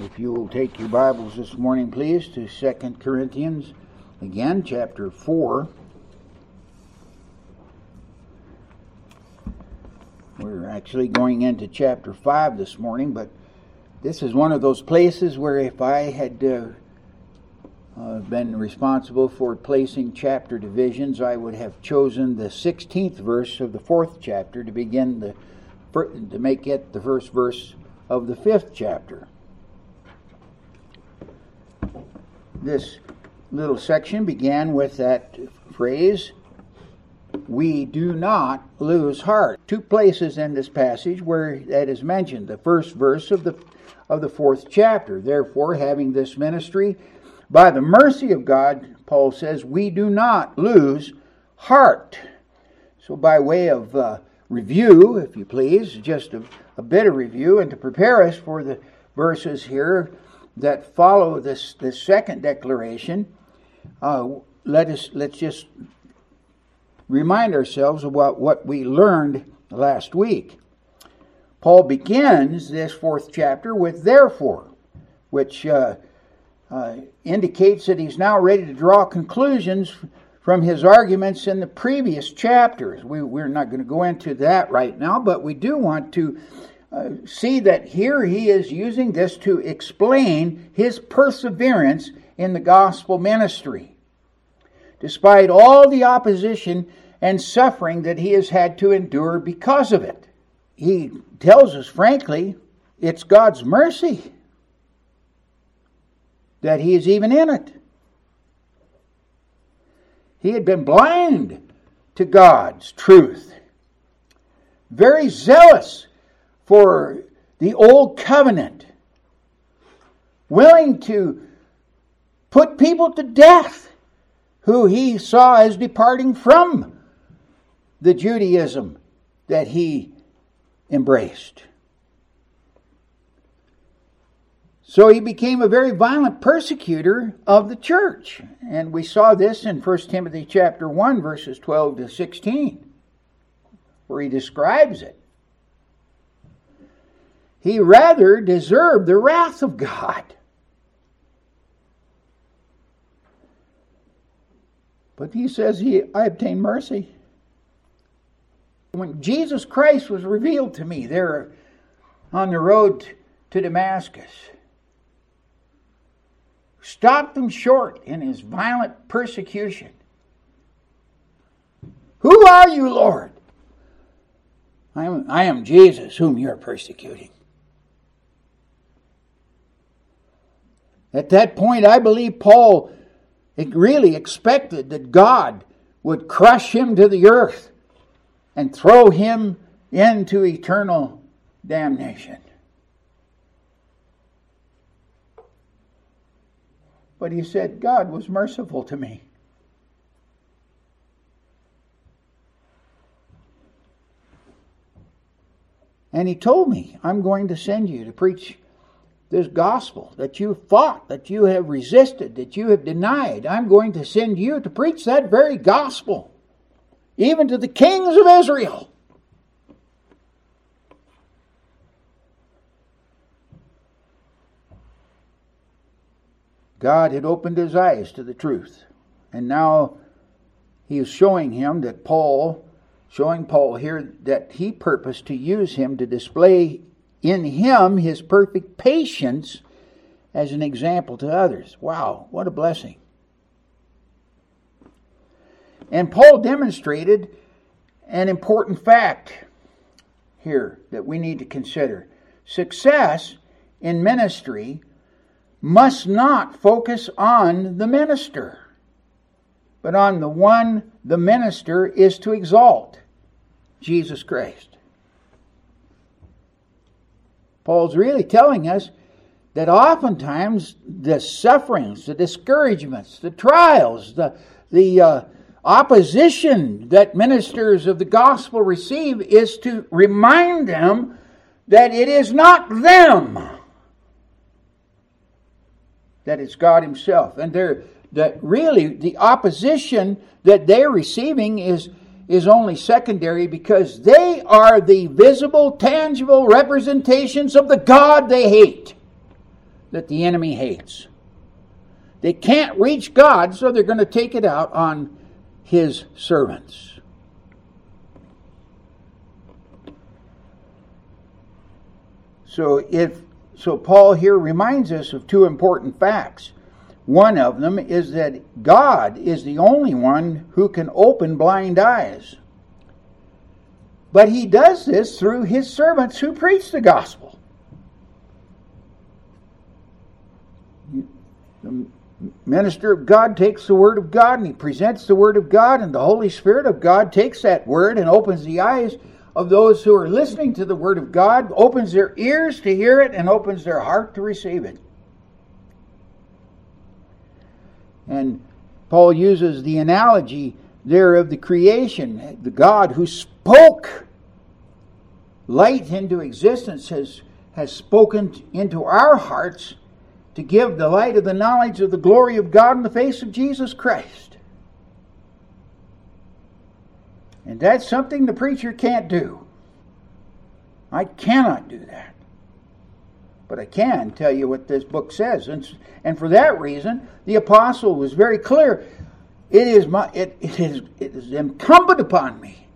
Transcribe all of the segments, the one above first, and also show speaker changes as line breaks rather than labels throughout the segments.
If you will take your Bibles this morning, please, to 2 Corinthians, again, chapter 4. We're actually going into chapter 5 this morning, but this is one of those places where if I had uh, uh, been responsible for placing chapter divisions, I would have chosen the 16th verse of the fourth chapter to begin the to make it the first verse of the fifth chapter. This little section began with that phrase, we do not lose heart. Two places in this passage where that is mentioned. The first verse of the of the fourth chapter. Therefore, having this ministry, by the mercy of God, Paul says, we do not lose heart. So, by way of uh, review, if you please, just a, a bit of review, and to prepare us for the verses here that follow this, this second declaration, uh, let us let's just remind ourselves about what we learned last week. Paul begins this fourth chapter with therefore, which uh, uh, indicates that he's now ready to draw conclusions from his arguments in the previous chapters. We, we're not going to go into that right now, but we do want to uh, see that here he is using this to explain his perseverance in the gospel ministry. Despite all the opposition and suffering that he has had to endure because of it, he tells us frankly, it's God's mercy that he is even in it. He had been blind to God's truth, very zealous for the old covenant, willing to put people to death who he saw as departing from the Judaism that he embraced. So he became a very violent persecutor of the church. And we saw this in 1 Timothy chapter 1 verses 12 to 16 where he describes it. He rather deserved the wrath of God. But he says he I obtained mercy. When Jesus Christ was revealed to me there on the road to Damascus, stopped him short in his violent persecution. Who are you, Lord? I am, I am Jesus, whom you're persecuting. At that point, I believe Paul really expected that God would crush him to the earth and throw him into eternal damnation. But he said, God was merciful to me. And he told me, I'm going to send you to preach this gospel that you fought, that you have resisted, that you have denied. I'm going to send you to preach that very gospel, even to the kings of Israel. God had opened his eyes to the truth. And now he is showing him that Paul, showing Paul here that he purposed to use him to display in him his perfect patience as an example to others. Wow, what a blessing. And Paul demonstrated an important fact here that we need to consider. Success in ministry must not focus on the minister, but on the one the minister is to exalt Jesus Christ. Paul's really telling us that oftentimes the sufferings, the discouragements, the trials, the, the uh, opposition that ministers of the gospel receive is to remind them that it is not them that it's God Himself. And they're, that really the opposition that they're receiving is, is only secondary because they are the visible, tangible representations of the God they hate. that the enemy hates. They can't reach God, so they're going to take it out on his servants. So if so Paul here reminds us of two important facts. One of them is that God is the only one who can open blind eyes. But he does this through his servants who preach the gospel. The minister of God takes the word of God and he presents the word of God, and the Holy Spirit of God takes that word and opens the eyes of those who are listening to the word of God, opens their ears to hear it, and opens their heart to receive it. And Paul uses the analogy there of the creation. The God who spoke light into existence has, has spoken into our hearts to give the light of the knowledge of the glory of God in the face of Jesus Christ. And that's something the preacher can't do. I cannot do that. But I can tell you what this book says. And, and for that reason, the apostle was very clear. It is, my, it, it, is, it is incumbent upon me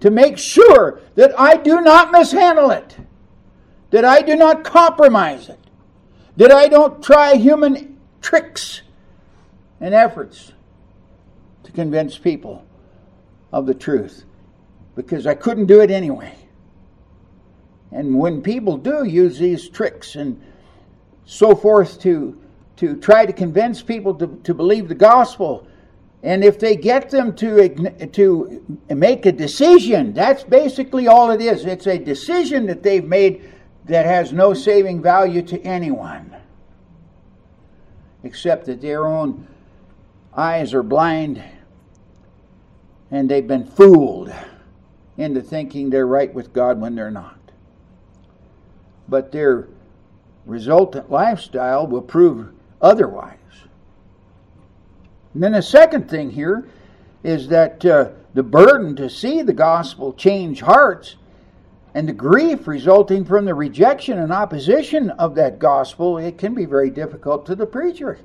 to make sure that I do not mishandle it, that I do not compromise it, that I don't try human tricks and efforts to convince people of the truth because I couldn't do it anyway. And when people do use these tricks and so forth to, to try to convince people to, to believe the gospel, and if they get them to, to make a decision, that's basically all it is. It's a decision that they've made that has no saving value to anyone, except that their own eyes are blind and they've been fooled into thinking they're right with God when they're not. But their resultant lifestyle will prove otherwise. And then the second thing here is that uh, the burden to see the gospel change hearts and the grief resulting from the rejection and opposition of that gospel, it can be very difficult to the preacher.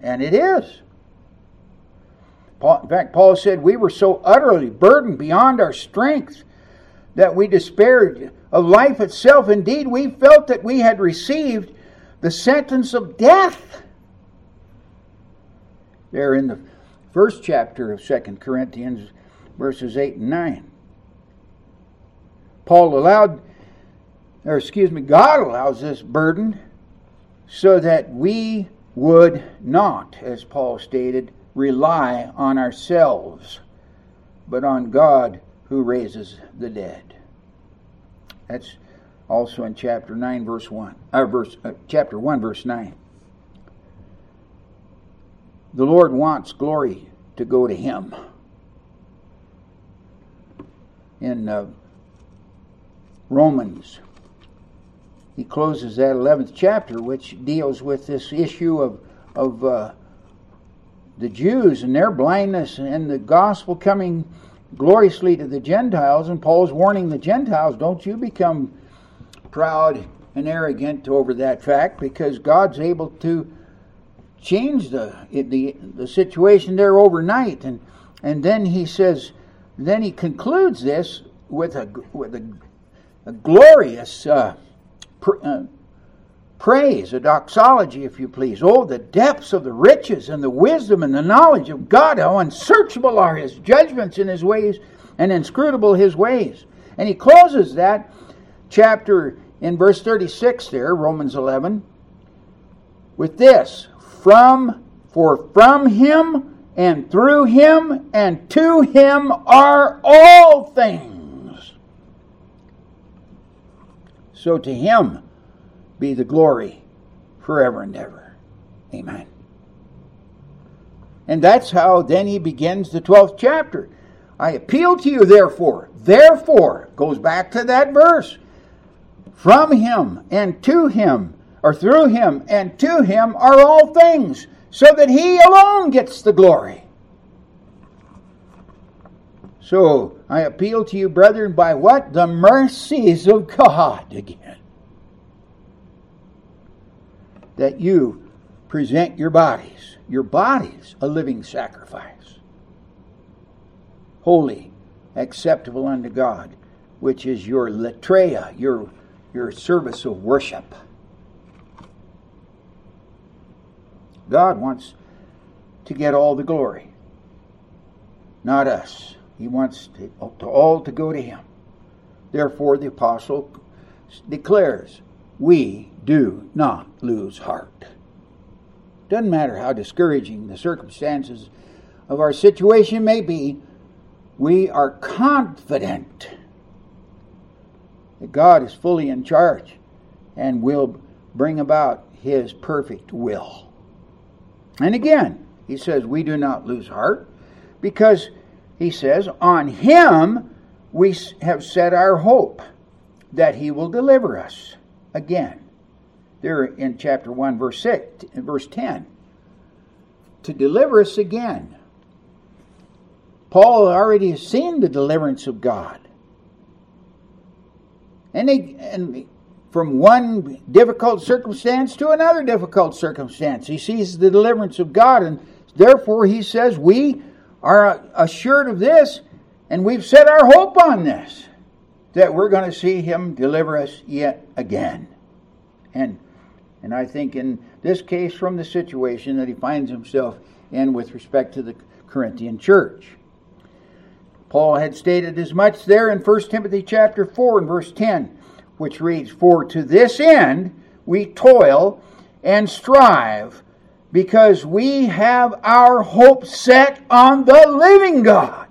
And it is. Paul, in fact, Paul said, We were so utterly burdened beyond our strength that we despaired of life itself. Indeed, we felt that we had received the sentence of death. There in the first chapter of Second Corinthians, verses 8 and 9. Paul allowed, or excuse me, God allows this burden so that we would not, as Paul stated, rely on ourselves, but on God who raises the dead. That's also in chapter 9 verse 1 uh, verse uh, chapter 1 verse 9 the lord wants glory to go to him in uh, romans he closes that 11th chapter which deals with this issue of of uh, the Jews and their blindness and the gospel coming gloriously to the Gentiles, and Paul's warning the Gentiles, don't you become proud and arrogant over that fact, because God's able to change the the, the situation there overnight. And and then he says, then he concludes this with a with a, a glorious uh, pr- uh, praise, a doxology, if you please. Oh, the depths of the riches and the wisdom and the knowledge of God. How unsearchable are his judgments and his ways and inscrutable his ways. And he closes that chapter in verse 36 there, Romans 11, with this From, for from him and through him and to him are all things. So to him, be the glory forever and ever. Amen. And that's how then he begins the 12th chapter. I appeal to you, therefore, therefore, goes back to that verse. From him and to him, or through him and to him are all things, so that he alone gets the glory. So I appeal to you, brethren, by what? The mercies of God again. That you present your bodies, your bodies, a living sacrifice, holy, acceptable unto God, which is your latreia, your, your service of worship. God wants to get all the glory, not us. He wants to, to all to go to Him. Therefore, the apostle declares, We do not lose heart. Doesn't matter how discouraging the circumstances of our situation may be, we are confident that God is fully in charge and will bring about His perfect will. And again, he says, We do not lose heart because he says, On him we have set our hope that he will deliver us again. There in chapter 1, verse 6, verse 10. To deliver us again. Paul already has seen the deliverance of God. And, and from one difficult circumstance to another difficult circumstance. He sees the deliverance of God, and therefore he says, We are assured of this, and we've set our hope on this, that we're going to see him deliver us yet again. And, and I think in this case, from the situation that he finds himself in with respect to the Corinthian church. Paul had stated as much there in 1 Timothy chapter 4 and verse 10 which reads, For to this end we toil and strive, because we have our hope set on the living God,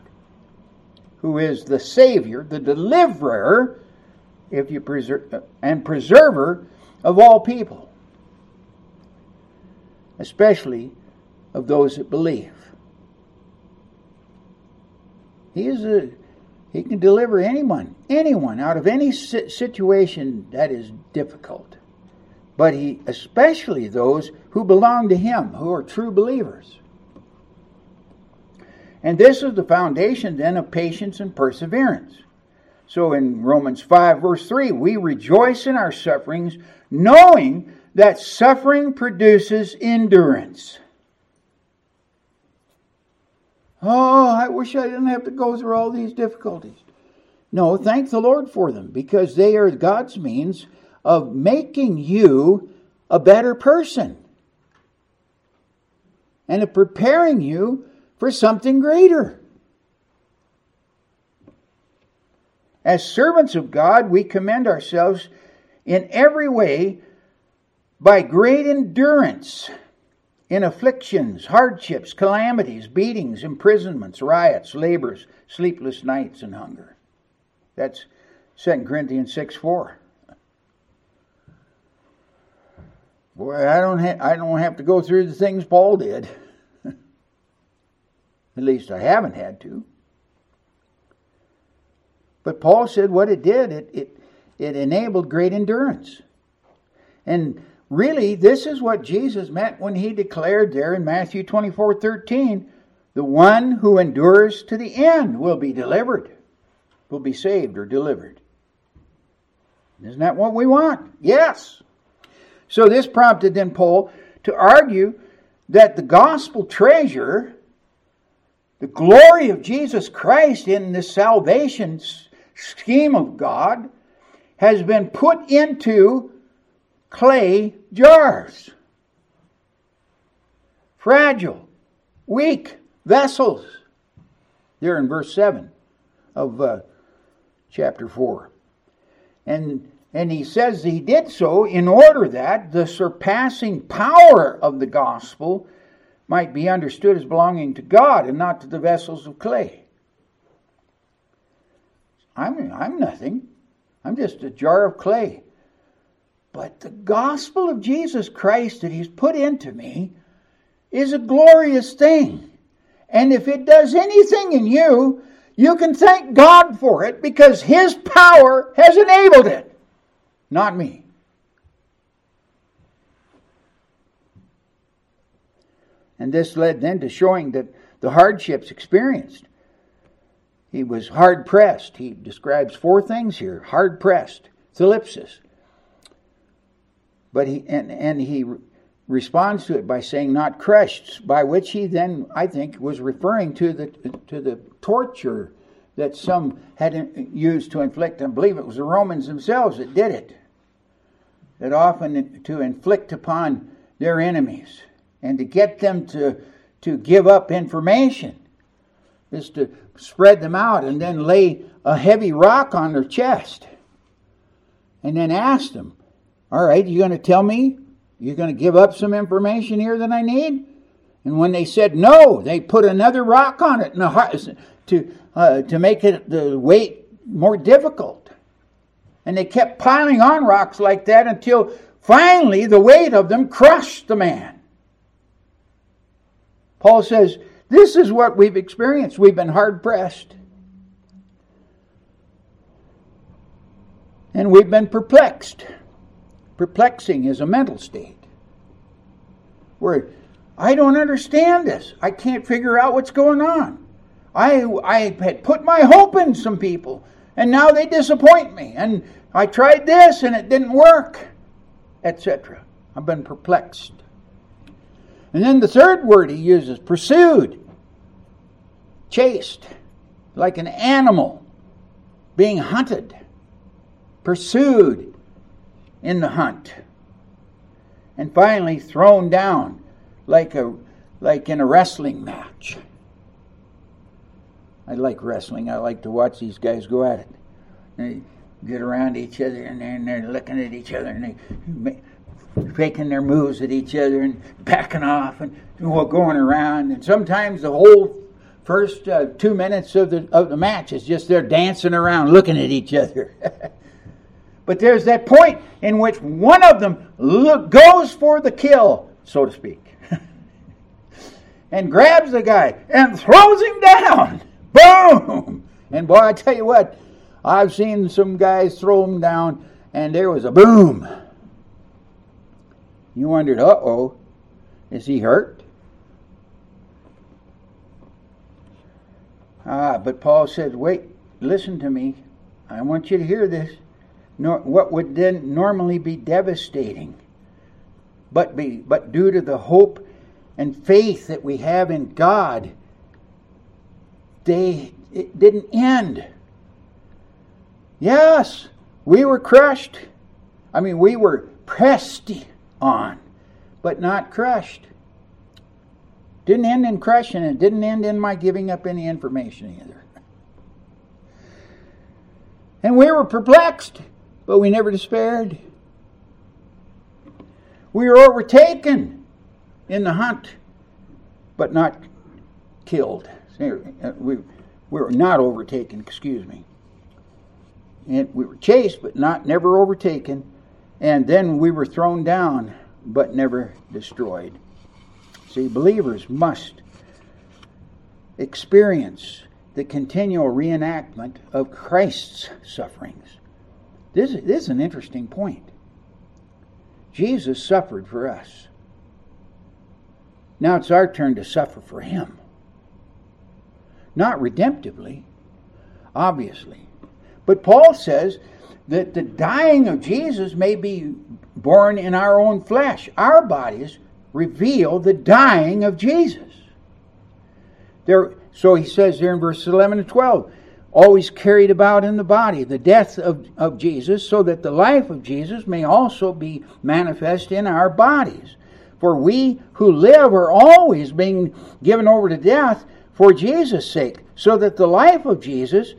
who is the Savior, the deliverer, if you preserve, and preserver of all people, especially of those that believe. He is a he can deliver anyone, anyone out of any situation that is difficult. But he, especially those who belong to him, who are true believers. And this is the foundation then of patience and perseverance. So in Romans 5, verse 3, we rejoice in our sufferings, knowing that suffering produces endurance. Oh, I wish I didn't have to go through all these difficulties. No, thank the Lord for them because they are God's means of making you a better person and of preparing you for something greater. As servants of God, we commend ourselves in every way by great endurance in afflictions, hardships, calamities, beatings, imprisonments, riots, labors, sleepless nights, and hunger. That's 2 Corinthians 6 4. Boy, I don't, ha- I don't have to go through the things Paul did. At least I haven't had to. But Paul said what it did, it, it, it enabled great endurance. And Really, this is what Jesus meant when he declared there in Matthew 24 13, the one who endures to the end will be delivered, will be saved or delivered. Isn't that what we want? Yes. So this prompted then Paul to argue that the gospel treasure, the glory of Jesus Christ in the salvation scheme of God, has been put into clay jars. Fragile, weak vessels. There in verse 7 of uh, chapter 4. And, and he says he did so in order that the surpassing power of the gospel might be understood as belonging to God and not to the vessels of clay. I'm, I'm nothing. I'm just a jar of clay. But the gospel of Jesus Christ that He's put into me is a glorious thing. And if it does anything in you, you can thank God for it because His power has enabled it, not me. And this led then to showing that the hardships experienced. He was hard pressed. He describes four things here hard pressed, thlipsis, but he and, and he responds to it by saying not crushed, by which he then, I think, was referring to the to the torture that some had used to inflict. I believe it was the Romans themselves that did it. That often to inflict upon their enemies and to get them to to give up information is to spread them out and then lay a heavy rock on their chest and then ask them, All right, you going to tell me you're going to give up some information here that I need? And when they said no, they put another rock on it to, uh, to make it the weight more difficult. And they kept piling on rocks like that until finally the weight of them crushed the man. Paul says, This is what we've experienced. We've been hard pressed. And we've been perplexed. Perplexing is a mental state where I don't understand this. I can't figure out what's going on. I, I had put my hope in some people, and now they disappoint me. And I tried this, and it didn't work, etc. I've been perplexed. And then the third word he uses pursued, chased, like an animal being hunted, pursued, in the hunt. And finally thrown down like a like in a wrestling match. I like wrestling. I like to watch these guys go at it. They get around each other and they're, looking at each other and they faking their moves at each other and backing off and well, going around. And sometimes the whole first uh, two minutes of the of the match is just they're dancing around, looking at each other. But there's that point in which one of them look, goes for the kill, so to speak, and grabs the guy and throws him down. Boom! And boy, I tell you what, I've seen some guys throw him down, and there was a boom. You wondered, uh oh, is he hurt? Ah, but Paul said, wait, listen to me. I want you to hear this nor, what would then normally be devastating, but be but due to the hope and faith that we have in God, they it didn't end. Yes, we were crushed. I mean, we were pressed on, but not crushed. Didn't end in crushing, it didn't end in my giving up any information either. And we were perplexed but we never despaired. We were overtaken in the hunt, but not killed. Uh, we, we were not overtaken, excuse me. And we were chased, but not never overtaken. And then we were thrown down, but never destroyed. See, believers must experience the continual reenactment of Christ's sufferings. This, this is an interesting point. Jesus suffered for us. Now it's our turn to suffer for him. Not redemptively, obviously. But Paul says that the dying of Jesus may be born in our own flesh. Our bodies reveal the dying of Jesus. There, so he says there in verses 11 and 12 always carried about in the body the death of, of Jesus, so that the life of Jesus may also be manifest in our bodies. For we who live are always being given over to death for Jesus' sake, so that the life of Jesus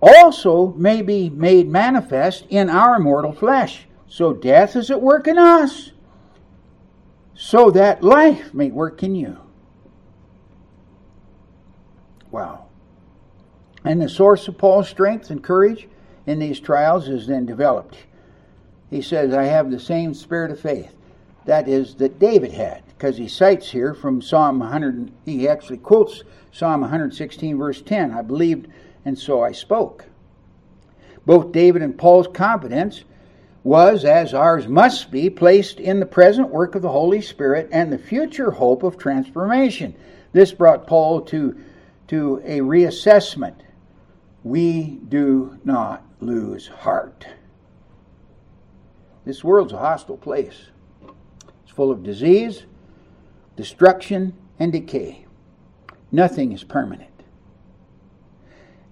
also may be made manifest in our mortal flesh. So death is at work in us, so that life may work in you. Wow. And the source of Paul's strength and courage in these trials is then developed. He says, I have the same spirit of faith. That is, that David had, because he cites here from Psalm 100, he actually quotes Psalm 116, verse 10 I believed, and so I spoke. Both David and Paul's confidence was, as ours must be, placed in the present work of the Holy Spirit and the future hope of transformation. This brought Paul to, to a reassessment we do not lose heart. This world's a hostile place. It's full of disease, destruction, and decay. Nothing is permanent.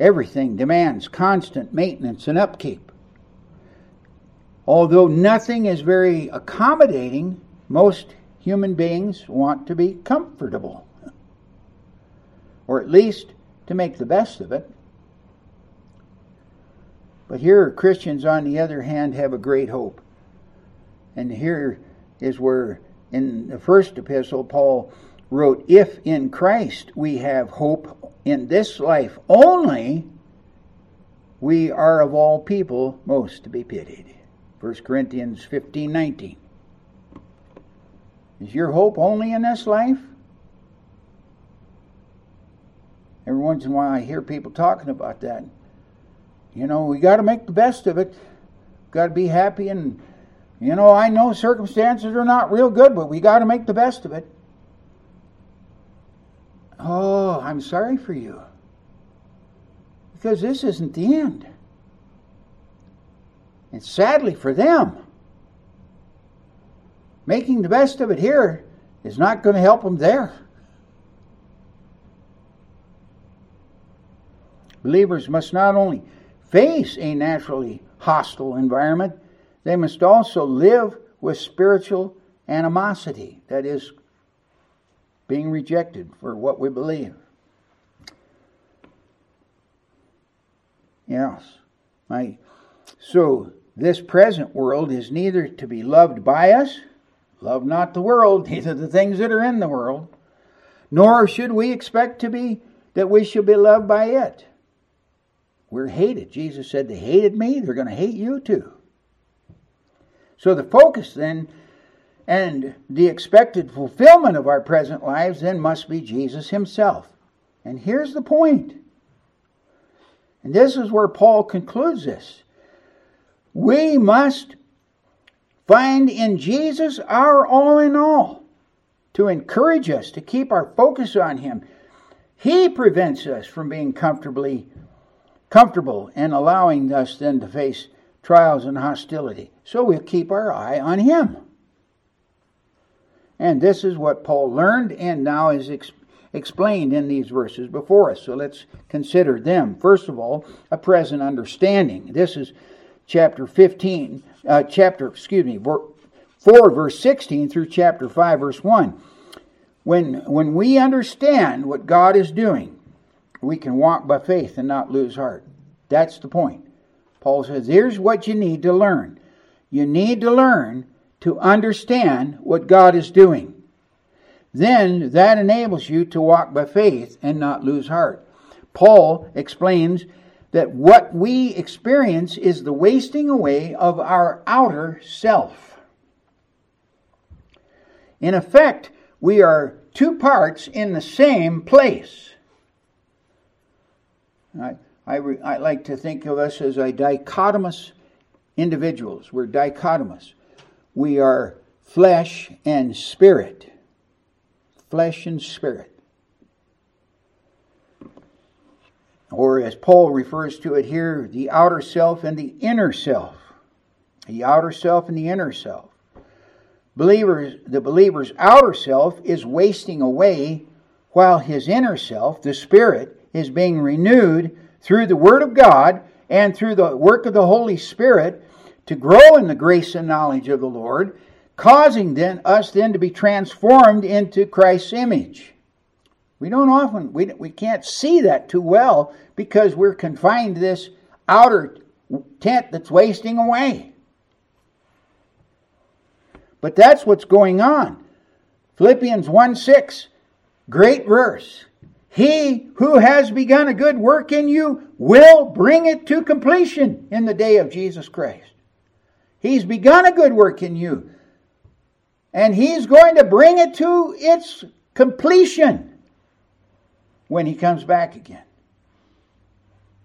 Everything demands constant maintenance and upkeep. Although nothing is very accommodating, most human beings want to be comfortable, or at least to make the best of it. But here, Christians, on the other hand, have a great hope. And here is where, in the first epistle, Paul wrote, If in Christ we have hope in this life only, we are of all people most to be pitied. 1 Corinthians 15 19. Is your hope only in this life? Every once in a while I hear people talking about that. You know, we got to make the best of it. Got to be happy and you know, I know circumstances are not real good, but we got to make the best of it. Oh, I'm sorry for you. Because this isn't the end. And sadly for them, making the best of it here is not going to help them there. Believers must not only face a naturally hostile environment, they must also live with spiritual animosity, that is, being rejected for what we believe. Yes. My, so, this present world is neither to be loved by us, love not the world, neither the things that are in the world, nor should we expect to be that we shall be loved by it. We're hated. Jesus said, They hated me, they're going to hate you too. So the focus then and the expected fulfillment of our present lives then must be Jesus himself. And here's the point. And this is where Paul concludes this. We must find in Jesus our all in all to encourage us to keep our focus on him. He prevents us from being comfortably comfortable and allowing us then to face trials and hostility. So we'll keep our eye on him. And this is what Paul learned and now is ex- explained in these verses before us. So let's consider them. First of all, a present understanding. This is chapter 15, uh, chapter, excuse me, 4 verse 16 through chapter 5 verse 1. When, when we understand what God is doing, we can walk by faith and not lose heart. That's the point. Paul says, here's what you need to learn. You need to learn to understand what God is doing. Then that enables you to walk by faith and not lose heart. Paul explains that what we experience is the wasting away of our outer self. In effect, we are two parts in the same place. I, I, I like to think of us as a dichotomous individuals. We're dichotomous. We are flesh and spirit. Flesh and spirit. Or as Paul refers to it here, the outer self and the inner self. The outer self and the inner self. Believers, the believer's outer self is wasting away while his inner self, the spirit, is being renewed through the Word of God and through the work of the Holy Spirit to grow in the grace and knowledge of the Lord, causing then us then to be transformed into Christ's image. We don't often we, we can't see that too well because we're confined to this outer tent that's wasting away. But that's what's going on. Philippians 1 6, great verse. He who has begun a good work in you will bring it to completion in the day of Jesus Christ. He's begun a good work in you. And he's going to bring it to its completion when he comes back again.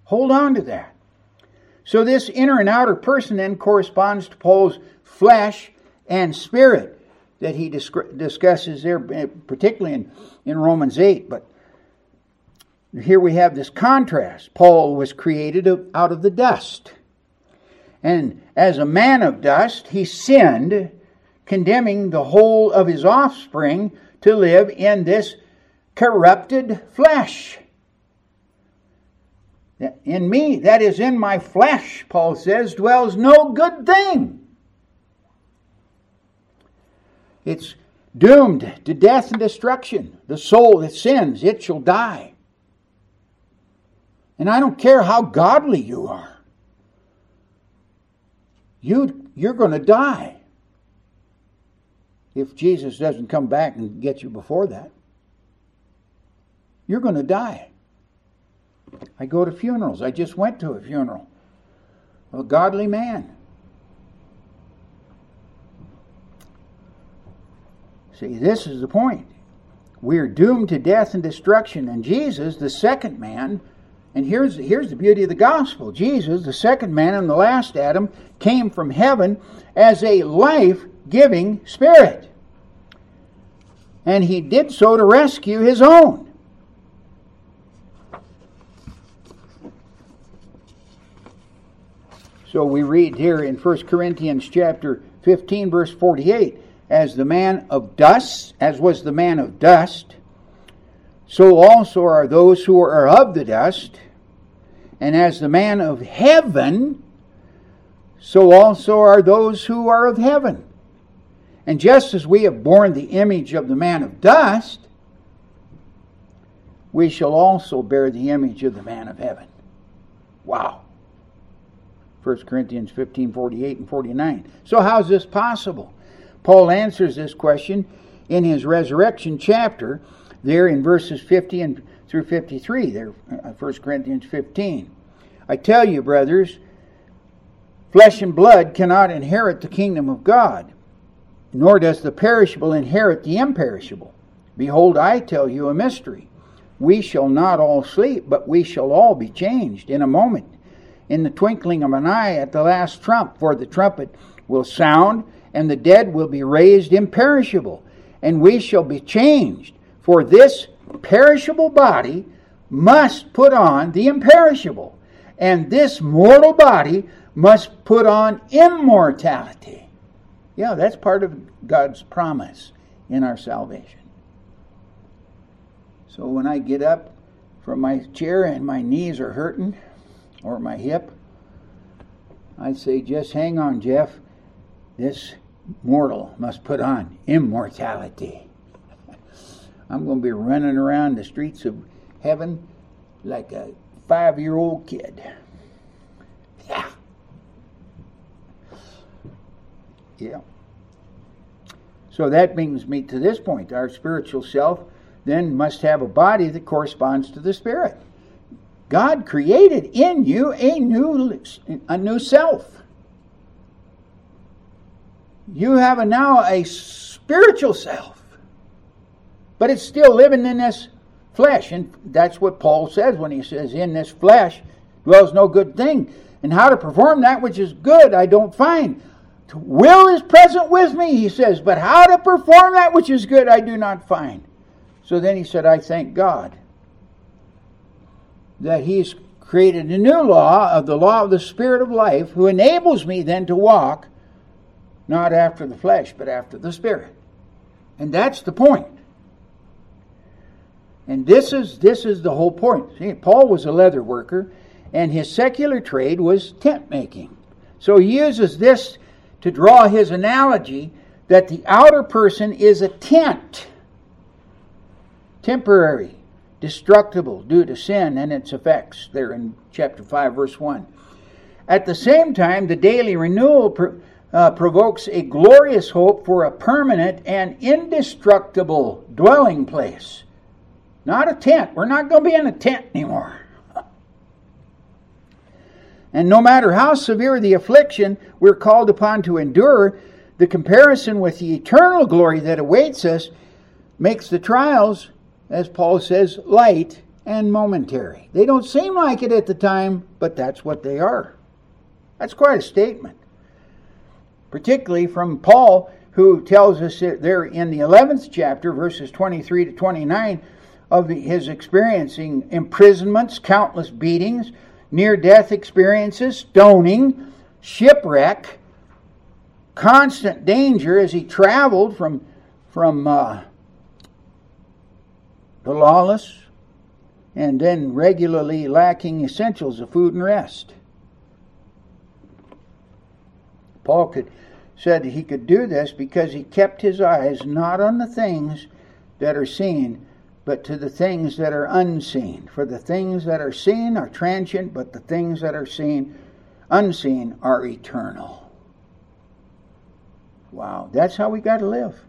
Hold on to that. So, this inner and outer person then corresponds to Paul's flesh and spirit that he discusses there, eh, particularly in, in Romans 8. But here we have this contrast. Paul was created out of the dust. And as a man of dust, he sinned condemning the whole of his offspring to live in this corrupted flesh. In me, that is in my flesh, Paul says, dwells no good thing. It's doomed to death and destruction. The soul that sins, it shall die. And I don't care how godly you are. You, you're going to die if Jesus doesn't come back and get you before that. You're going to die. I go to funerals. I just went to a funeral of a godly man. See, this is the point. We're doomed to death and destruction, and Jesus, the second man, and here's, here's the beauty of the gospel Jesus, the second man and the last Adam, came from heaven as a life giving spirit. And he did so to rescue his own. So we read here in 1 Corinthians chapter 15 verse 48, as the man of dust, as was the man of dust, so also are those who are of the dust, and as the man of heaven, so also are those who are of heaven. And just as we have borne the image of the man of dust, we shall also bear the image of the man of heaven. Wow. 1 Corinthians 15 48 and 49. So, how is this possible? Paul answers this question in his resurrection chapter, there in verses 50 and through 53, there, 1 uh, Corinthians 15. I tell you, brothers, flesh and blood cannot inherit the kingdom of God, nor does the perishable inherit the imperishable. Behold, I tell you a mystery. We shall not all sleep, but we shall all be changed in a moment in the twinkling of an eye at the last trump, for the trumpet will sound, and the dead will be raised imperishable, and we shall be changed. For this perishable body must put on the imperishable, and this mortal body must put on immortality. Yeah, that's part of God's promise in our salvation. So when I get up from my chair and my knees are hurting, or my hip, I'd say, just hang on, Jeff. This mortal must put on immortality. I'm going to be running around the streets of heaven like a five year old kid. Yeah. Yeah. So that brings me to this point. Our spiritual self then must have a body that corresponds to the spirit. God created in you a new, a new self. You have a, now a spiritual self, but it's still living in this flesh. And that's what Paul says when he says, In this flesh dwells no good thing. And how to perform that which is good, I don't find. Will is present with me, he says, but how to perform that which is good, I do not find. So then he said, I thank God that he's created a new law of the law of the Spirit of life, who enables me then to walk not after the flesh, but after the Spirit. And that's the point. And this is this is the whole point. See, Paul was a leather worker, and his secular trade was tent making. So he uses this to draw his analogy that the outer person is a tent, temporary, destructible due to sin and its effects, there in chapter 5, verse 1. At the same time, the daily renewal uh, provokes a glorious hope for a permanent and indestructible dwelling place. Not a tent. We're not going to be in a tent anymore. And no matter how severe the affliction we're called upon to endure, the comparison with the eternal glory that awaits us makes the trials as Paul says, light and momentary. They don't seem like it at the time, but that's what they are. That's quite a statement. Particularly from Paul, who tells us there in the 11th chapter, verses 23 to 29, of his experiencing imprisonments, countless beatings, near death experiences, stoning, shipwreck, constant danger as he traveled from, from uh, the lawless and then regularly lacking essentials of food and rest. Paul could, said he could do this because he kept his eyes not on the things that are seen, but to the things that are unseen. For the things that are seen are transient, but the things that are seen, unseen, are eternal. Wow, that's how we got to live.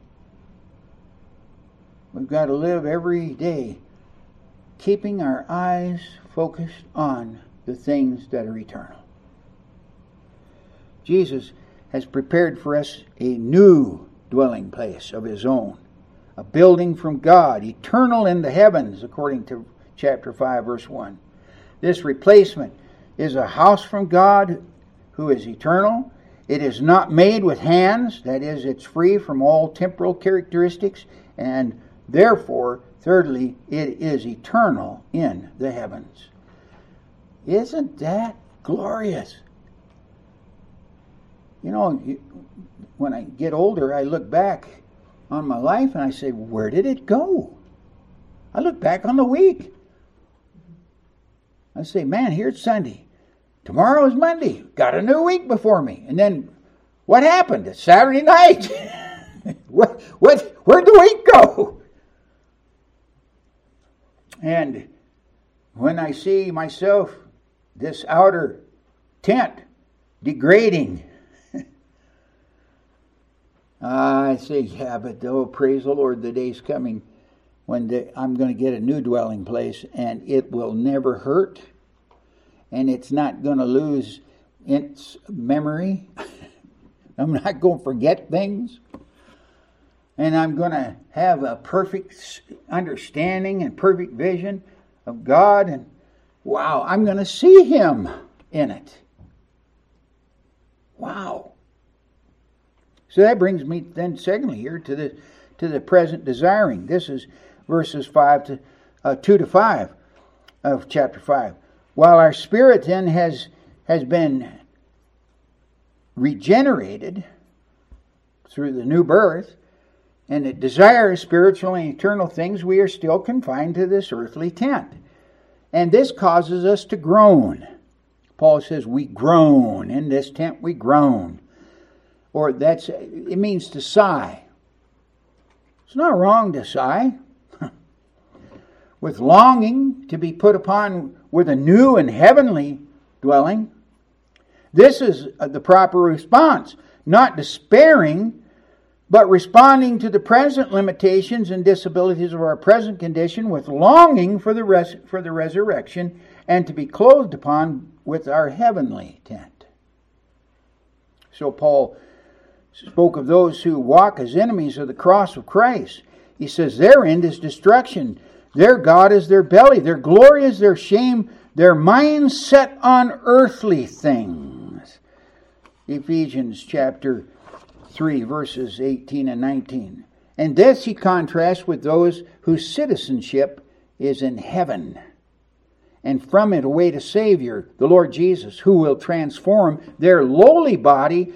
We've got to live every day keeping our eyes focused on the things that are eternal. Jesus has prepared for us a new dwelling place of his own, a building from God, eternal in the heavens, according to chapter 5, verse 1. This replacement is a house from God who is eternal. It is not made with hands, that is, it's free from all temporal characteristics, and therefore Thirdly, it is eternal in the heavens. Isn't that glorious? You know, when I get older, I look back on my life and I say, where did it go? I look back on the week. I say, man, here's Sunday. Tomorrow is Monday. Got a new week before me. And then what happened? It's Saturday night. what, what, where'd the week go? And when I see myself, this outer tent, degrading, Ah, I say, yeah, but oh, praise the Lord, the day's coming when the, I'm going to get a new dwelling place and it will never hurt and it's not going to lose its memory. I'm not going to forget things and I'm going to have a perfect understanding and perfect vision of God. And wow, I'm going to see Him in it. Wow. So that brings me then, secondly, here to the to the present desiring. This is verses five to uh, two to five of chapter five. While our spirit then has has been regenerated through the new birth, and that desire spiritual and eternal things, we are still confined to this earthly tent. And this causes us to groan. Paul says, We groan. In this tent we groan. Or that's it means to sigh. It's not wrong to sigh. with longing to be put upon with a new and heavenly dwelling. This is uh, the proper response, not despairing but responding to the present limitations and disabilities of our present condition with longing for the, res- for the resurrection and to be clothed upon with our heavenly tent. So Paul spoke of those who walk as enemies of the cross of Christ. He says, Their end is destruction. Their God is their belly. Their glory is their shame. Their minds set on earthly things. Ephesians chapter 3, verses 18 and 19. And this he contrasts with those whose citizenship is in heaven. And from it await a Savior, the Lord Jesus, who will transform their lowly body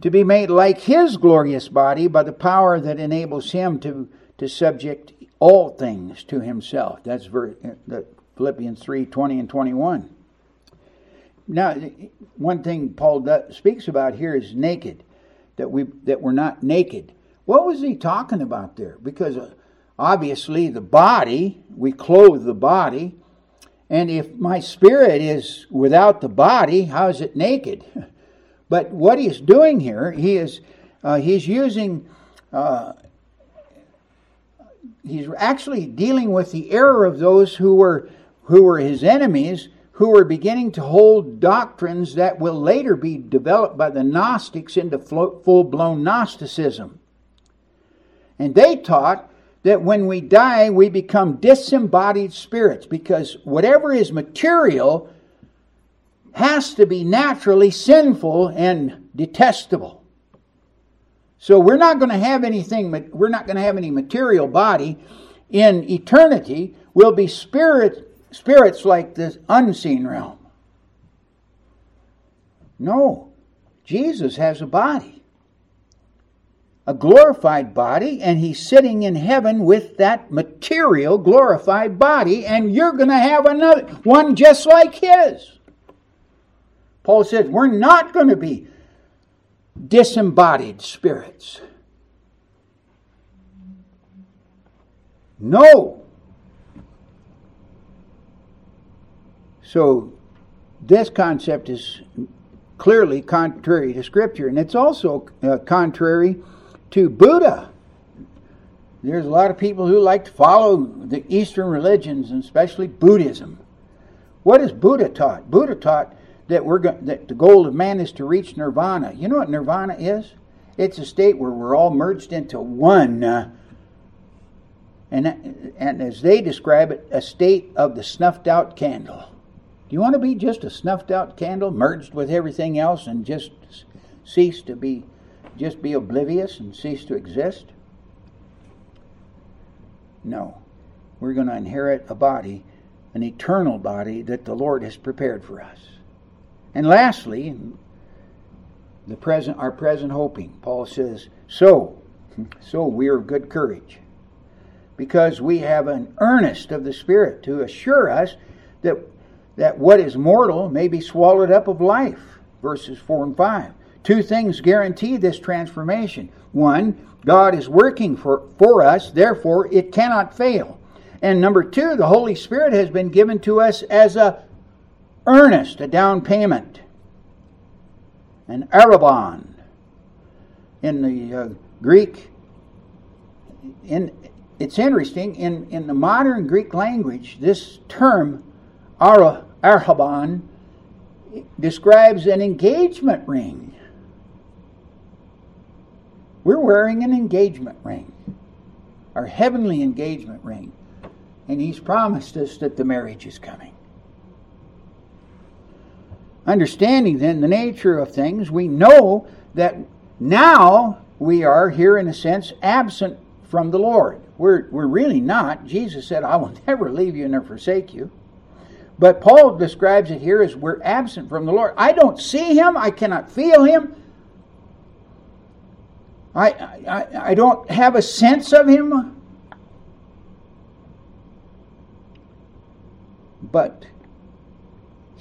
to be made like his glorious body by the power that enables him to, to subject all things to himself. That's verse, Philippians 3 20 and 21. Now, one thing Paul speaks about here is naked that we that we're not naked. What was he talking about there? Because uh, obviously the body, we clothe the body, and if my spirit is without the body, how is it naked? But what he's doing here, he is uh, he's using uh, he's actually dealing with the error of those who were who were his enemies who were beginning to hold doctrines that will later be developed by the Gnostics into full blown Gnosticism. And they taught that when we die, we become disembodied spirits because whatever is material has to be naturally sinful and detestable. So we're not going to have anything, we're not going to have any material body in eternity. We'll be spirit spirits like this unseen realm. No. Jesus has a body, a glorified body, and he's sitting in heaven with that material glorified body, and you're going to have another one just like his. Paul says we're not going to be disembodied spirits. No. So, this concept is clearly contrary to Scripture, and it's also uh, contrary to Buddha. There's a lot of people who like to follow the Eastern religions, and especially Buddhism. What is Buddha taught? Buddha taught that we're go- that the goal of man is to reach nirvana. You know what nirvana is? It's a state where we're all merged into one. And, and as they describe it, a state of the snuffed out candle. Do you want to be just a snuffed out candle merged with everything else and just cease to be, just be oblivious and cease to exist? No. We're going to inherit a body, an eternal body that the Lord has prepared for us. And lastly, the present, our present hoping. Paul says, So, so we are of good courage, because we have an earnest of the Spirit to assure us that that what is mortal may be swallowed up of life. Verses 4 and 5. Two things guarantee this transformation. One, God is working for, for us, therefore it cannot fail. And number two, the Holy Spirit has been given to us as a earnest, a down payment, an arrabon. In the uh, Greek, in, it's interesting, in, in the modern Greek language, this term, ara, arrabon, describes an engagement ring. We're wearing an engagement ring, our heavenly engagement ring. And he's promised us that the marriage is coming. Understanding then the nature of things, we know that now we are here in a sense absent from the Lord. We're, we're really not. Jesus said, I will never leave you nor forsake you. But Paul describes it here as we're absent from the Lord. I don't see him, I cannot feel him. I, I, I don't have a sense of him. But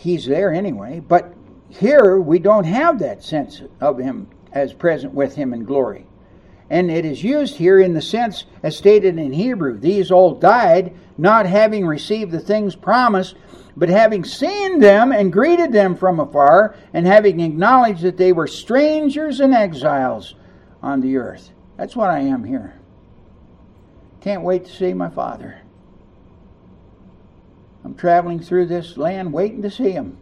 he's there anyway. But here we don't have that sense of him as present with him in glory. And it is used here in the sense as stated in Hebrew. These all died, not having received the things promised, but having seen them and greeted them from afar, and having acknowledged that they were strangers and exiles on the earth. That's what I am here. Can't wait to see my father. I'm traveling through this land waiting to see him.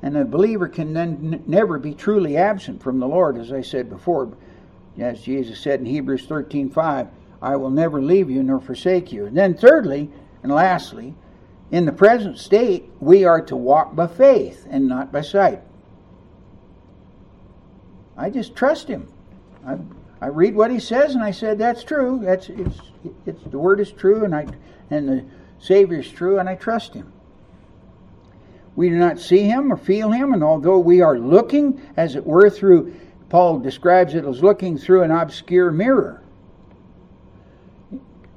And a believer can then never be truly absent from the Lord, as I said before. As Jesus said in Hebrews 13:5, I will never leave you nor forsake you. And then thirdly, and lastly, in the present state, we are to walk by faith and not by sight. I just trust him. I, I read what he says and I said that's true. That's it's, it's the word is true and I and the Savior is true, and I trust him. We do not see him or feel him, and although we are looking, as it were, through, Paul describes it as looking through an obscure mirror.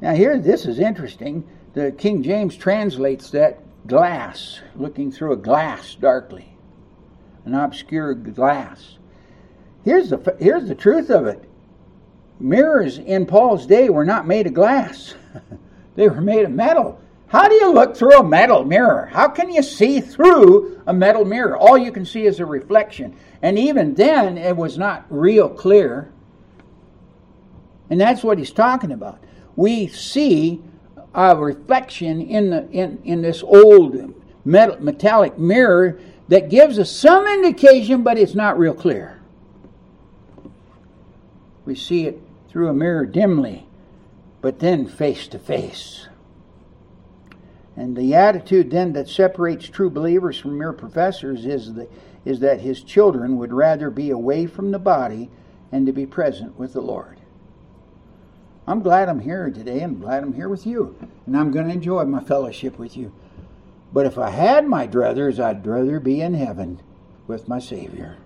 Now, here, this is interesting. The King James translates that glass, looking through a glass darkly, an obscure glass. Here's the, here's the truth of it mirrors in Paul's day were not made of glass, they were made of metal. How do you look through a metal mirror? How can you see through a metal mirror? All you can see is a reflection. And even then, it was not real clear. And that's what he's talking about. We see a reflection in, the, in, in this old metal, metallic mirror that gives us some indication, but it's not real clear. We see it through a mirror dimly, but then face to face. And the attitude then that separates true believers from mere professors is, the, is that his children would rather be away from the body and to be present with the Lord. I'm glad I'm here today and I'm glad I'm here with you. And I'm going to enjoy my fellowship with you. But if I had my druthers, I'd rather be in heaven with my Savior.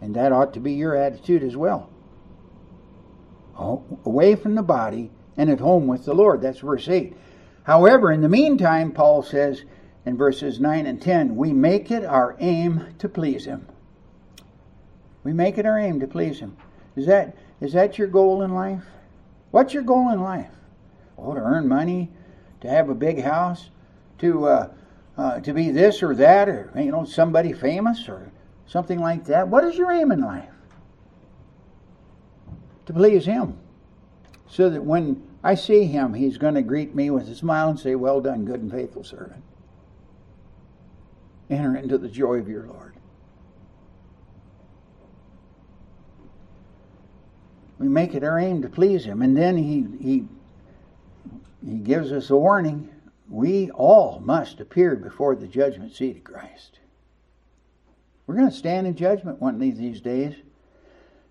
And that ought to be your attitude as well. Away from the body and at home with the Lord. That's verse 8. However, in the meantime, Paul says in verses 9 and 10, we make it our aim to please Him. We make it our aim to please Him. Is that, is that your goal in life? What's your goal in life? Oh, to earn money, to have a big house, to uh, uh, to be this or that, or you know somebody famous or something like that. What is your aim in life? To please Him, so that when I see Him, He's going to greet me with a smile and say, "Well done, good and faithful servant." Enter into the joy of your Lord. We make it our aim to please Him, and then He He He gives us a warning we all must appear before the judgment seat of Christ. We're going to stand in judgment one of these days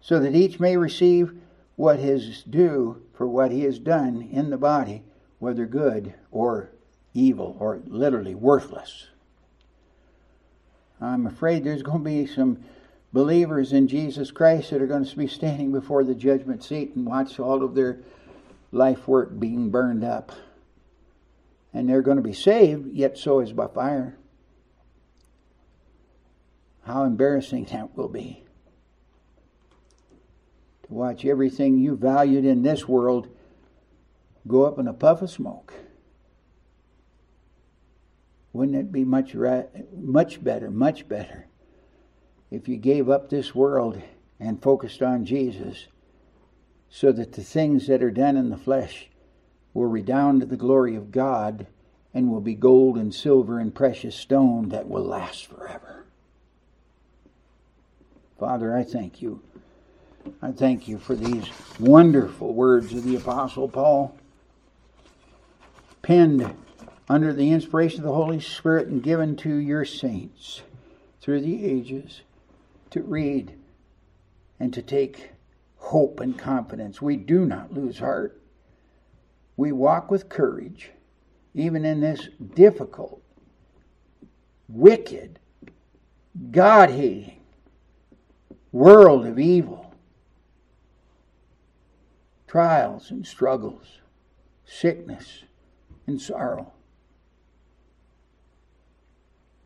so that each may receive what is due for what he has done in the body, whether good or evil or literally worthless. I'm afraid there's going to be some believers in Jesus Christ that are going to be standing before the judgment seat and watch all of their life work being burned up and they're going to be saved, yet so is by fire. How embarrassing that will be. Watch everything you valued in this world go up in a puff of smoke. Wouldn't it be much much better, much better if you gave up this world and focused on Jesus so that the things that are done in the flesh will redound to the glory of God and will be gold and silver and precious stone that will last forever. Father, I thank you. I thank you for these wonderful words of the Apostle Paul, penned under the inspiration of the Holy Spirit and given to your saints through the ages to read and to take hope and confidence. We do not lose heart we walk with courage, even in this difficult, wicked, God hating world of evil, trials and struggles, sickness and sorrow.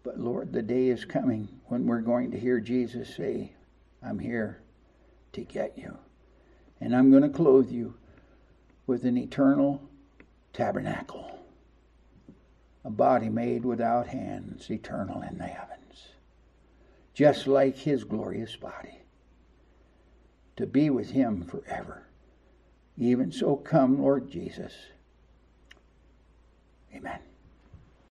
But Lord, the day is coming when we're going to hear Jesus say, I'm here to get you. And I'm going to clothe you with an eternal tabernacle, a body made without hands, eternal in the heavens, just like his glorious body, to be with him forever. Even so, come, Lord Jesus. Amen.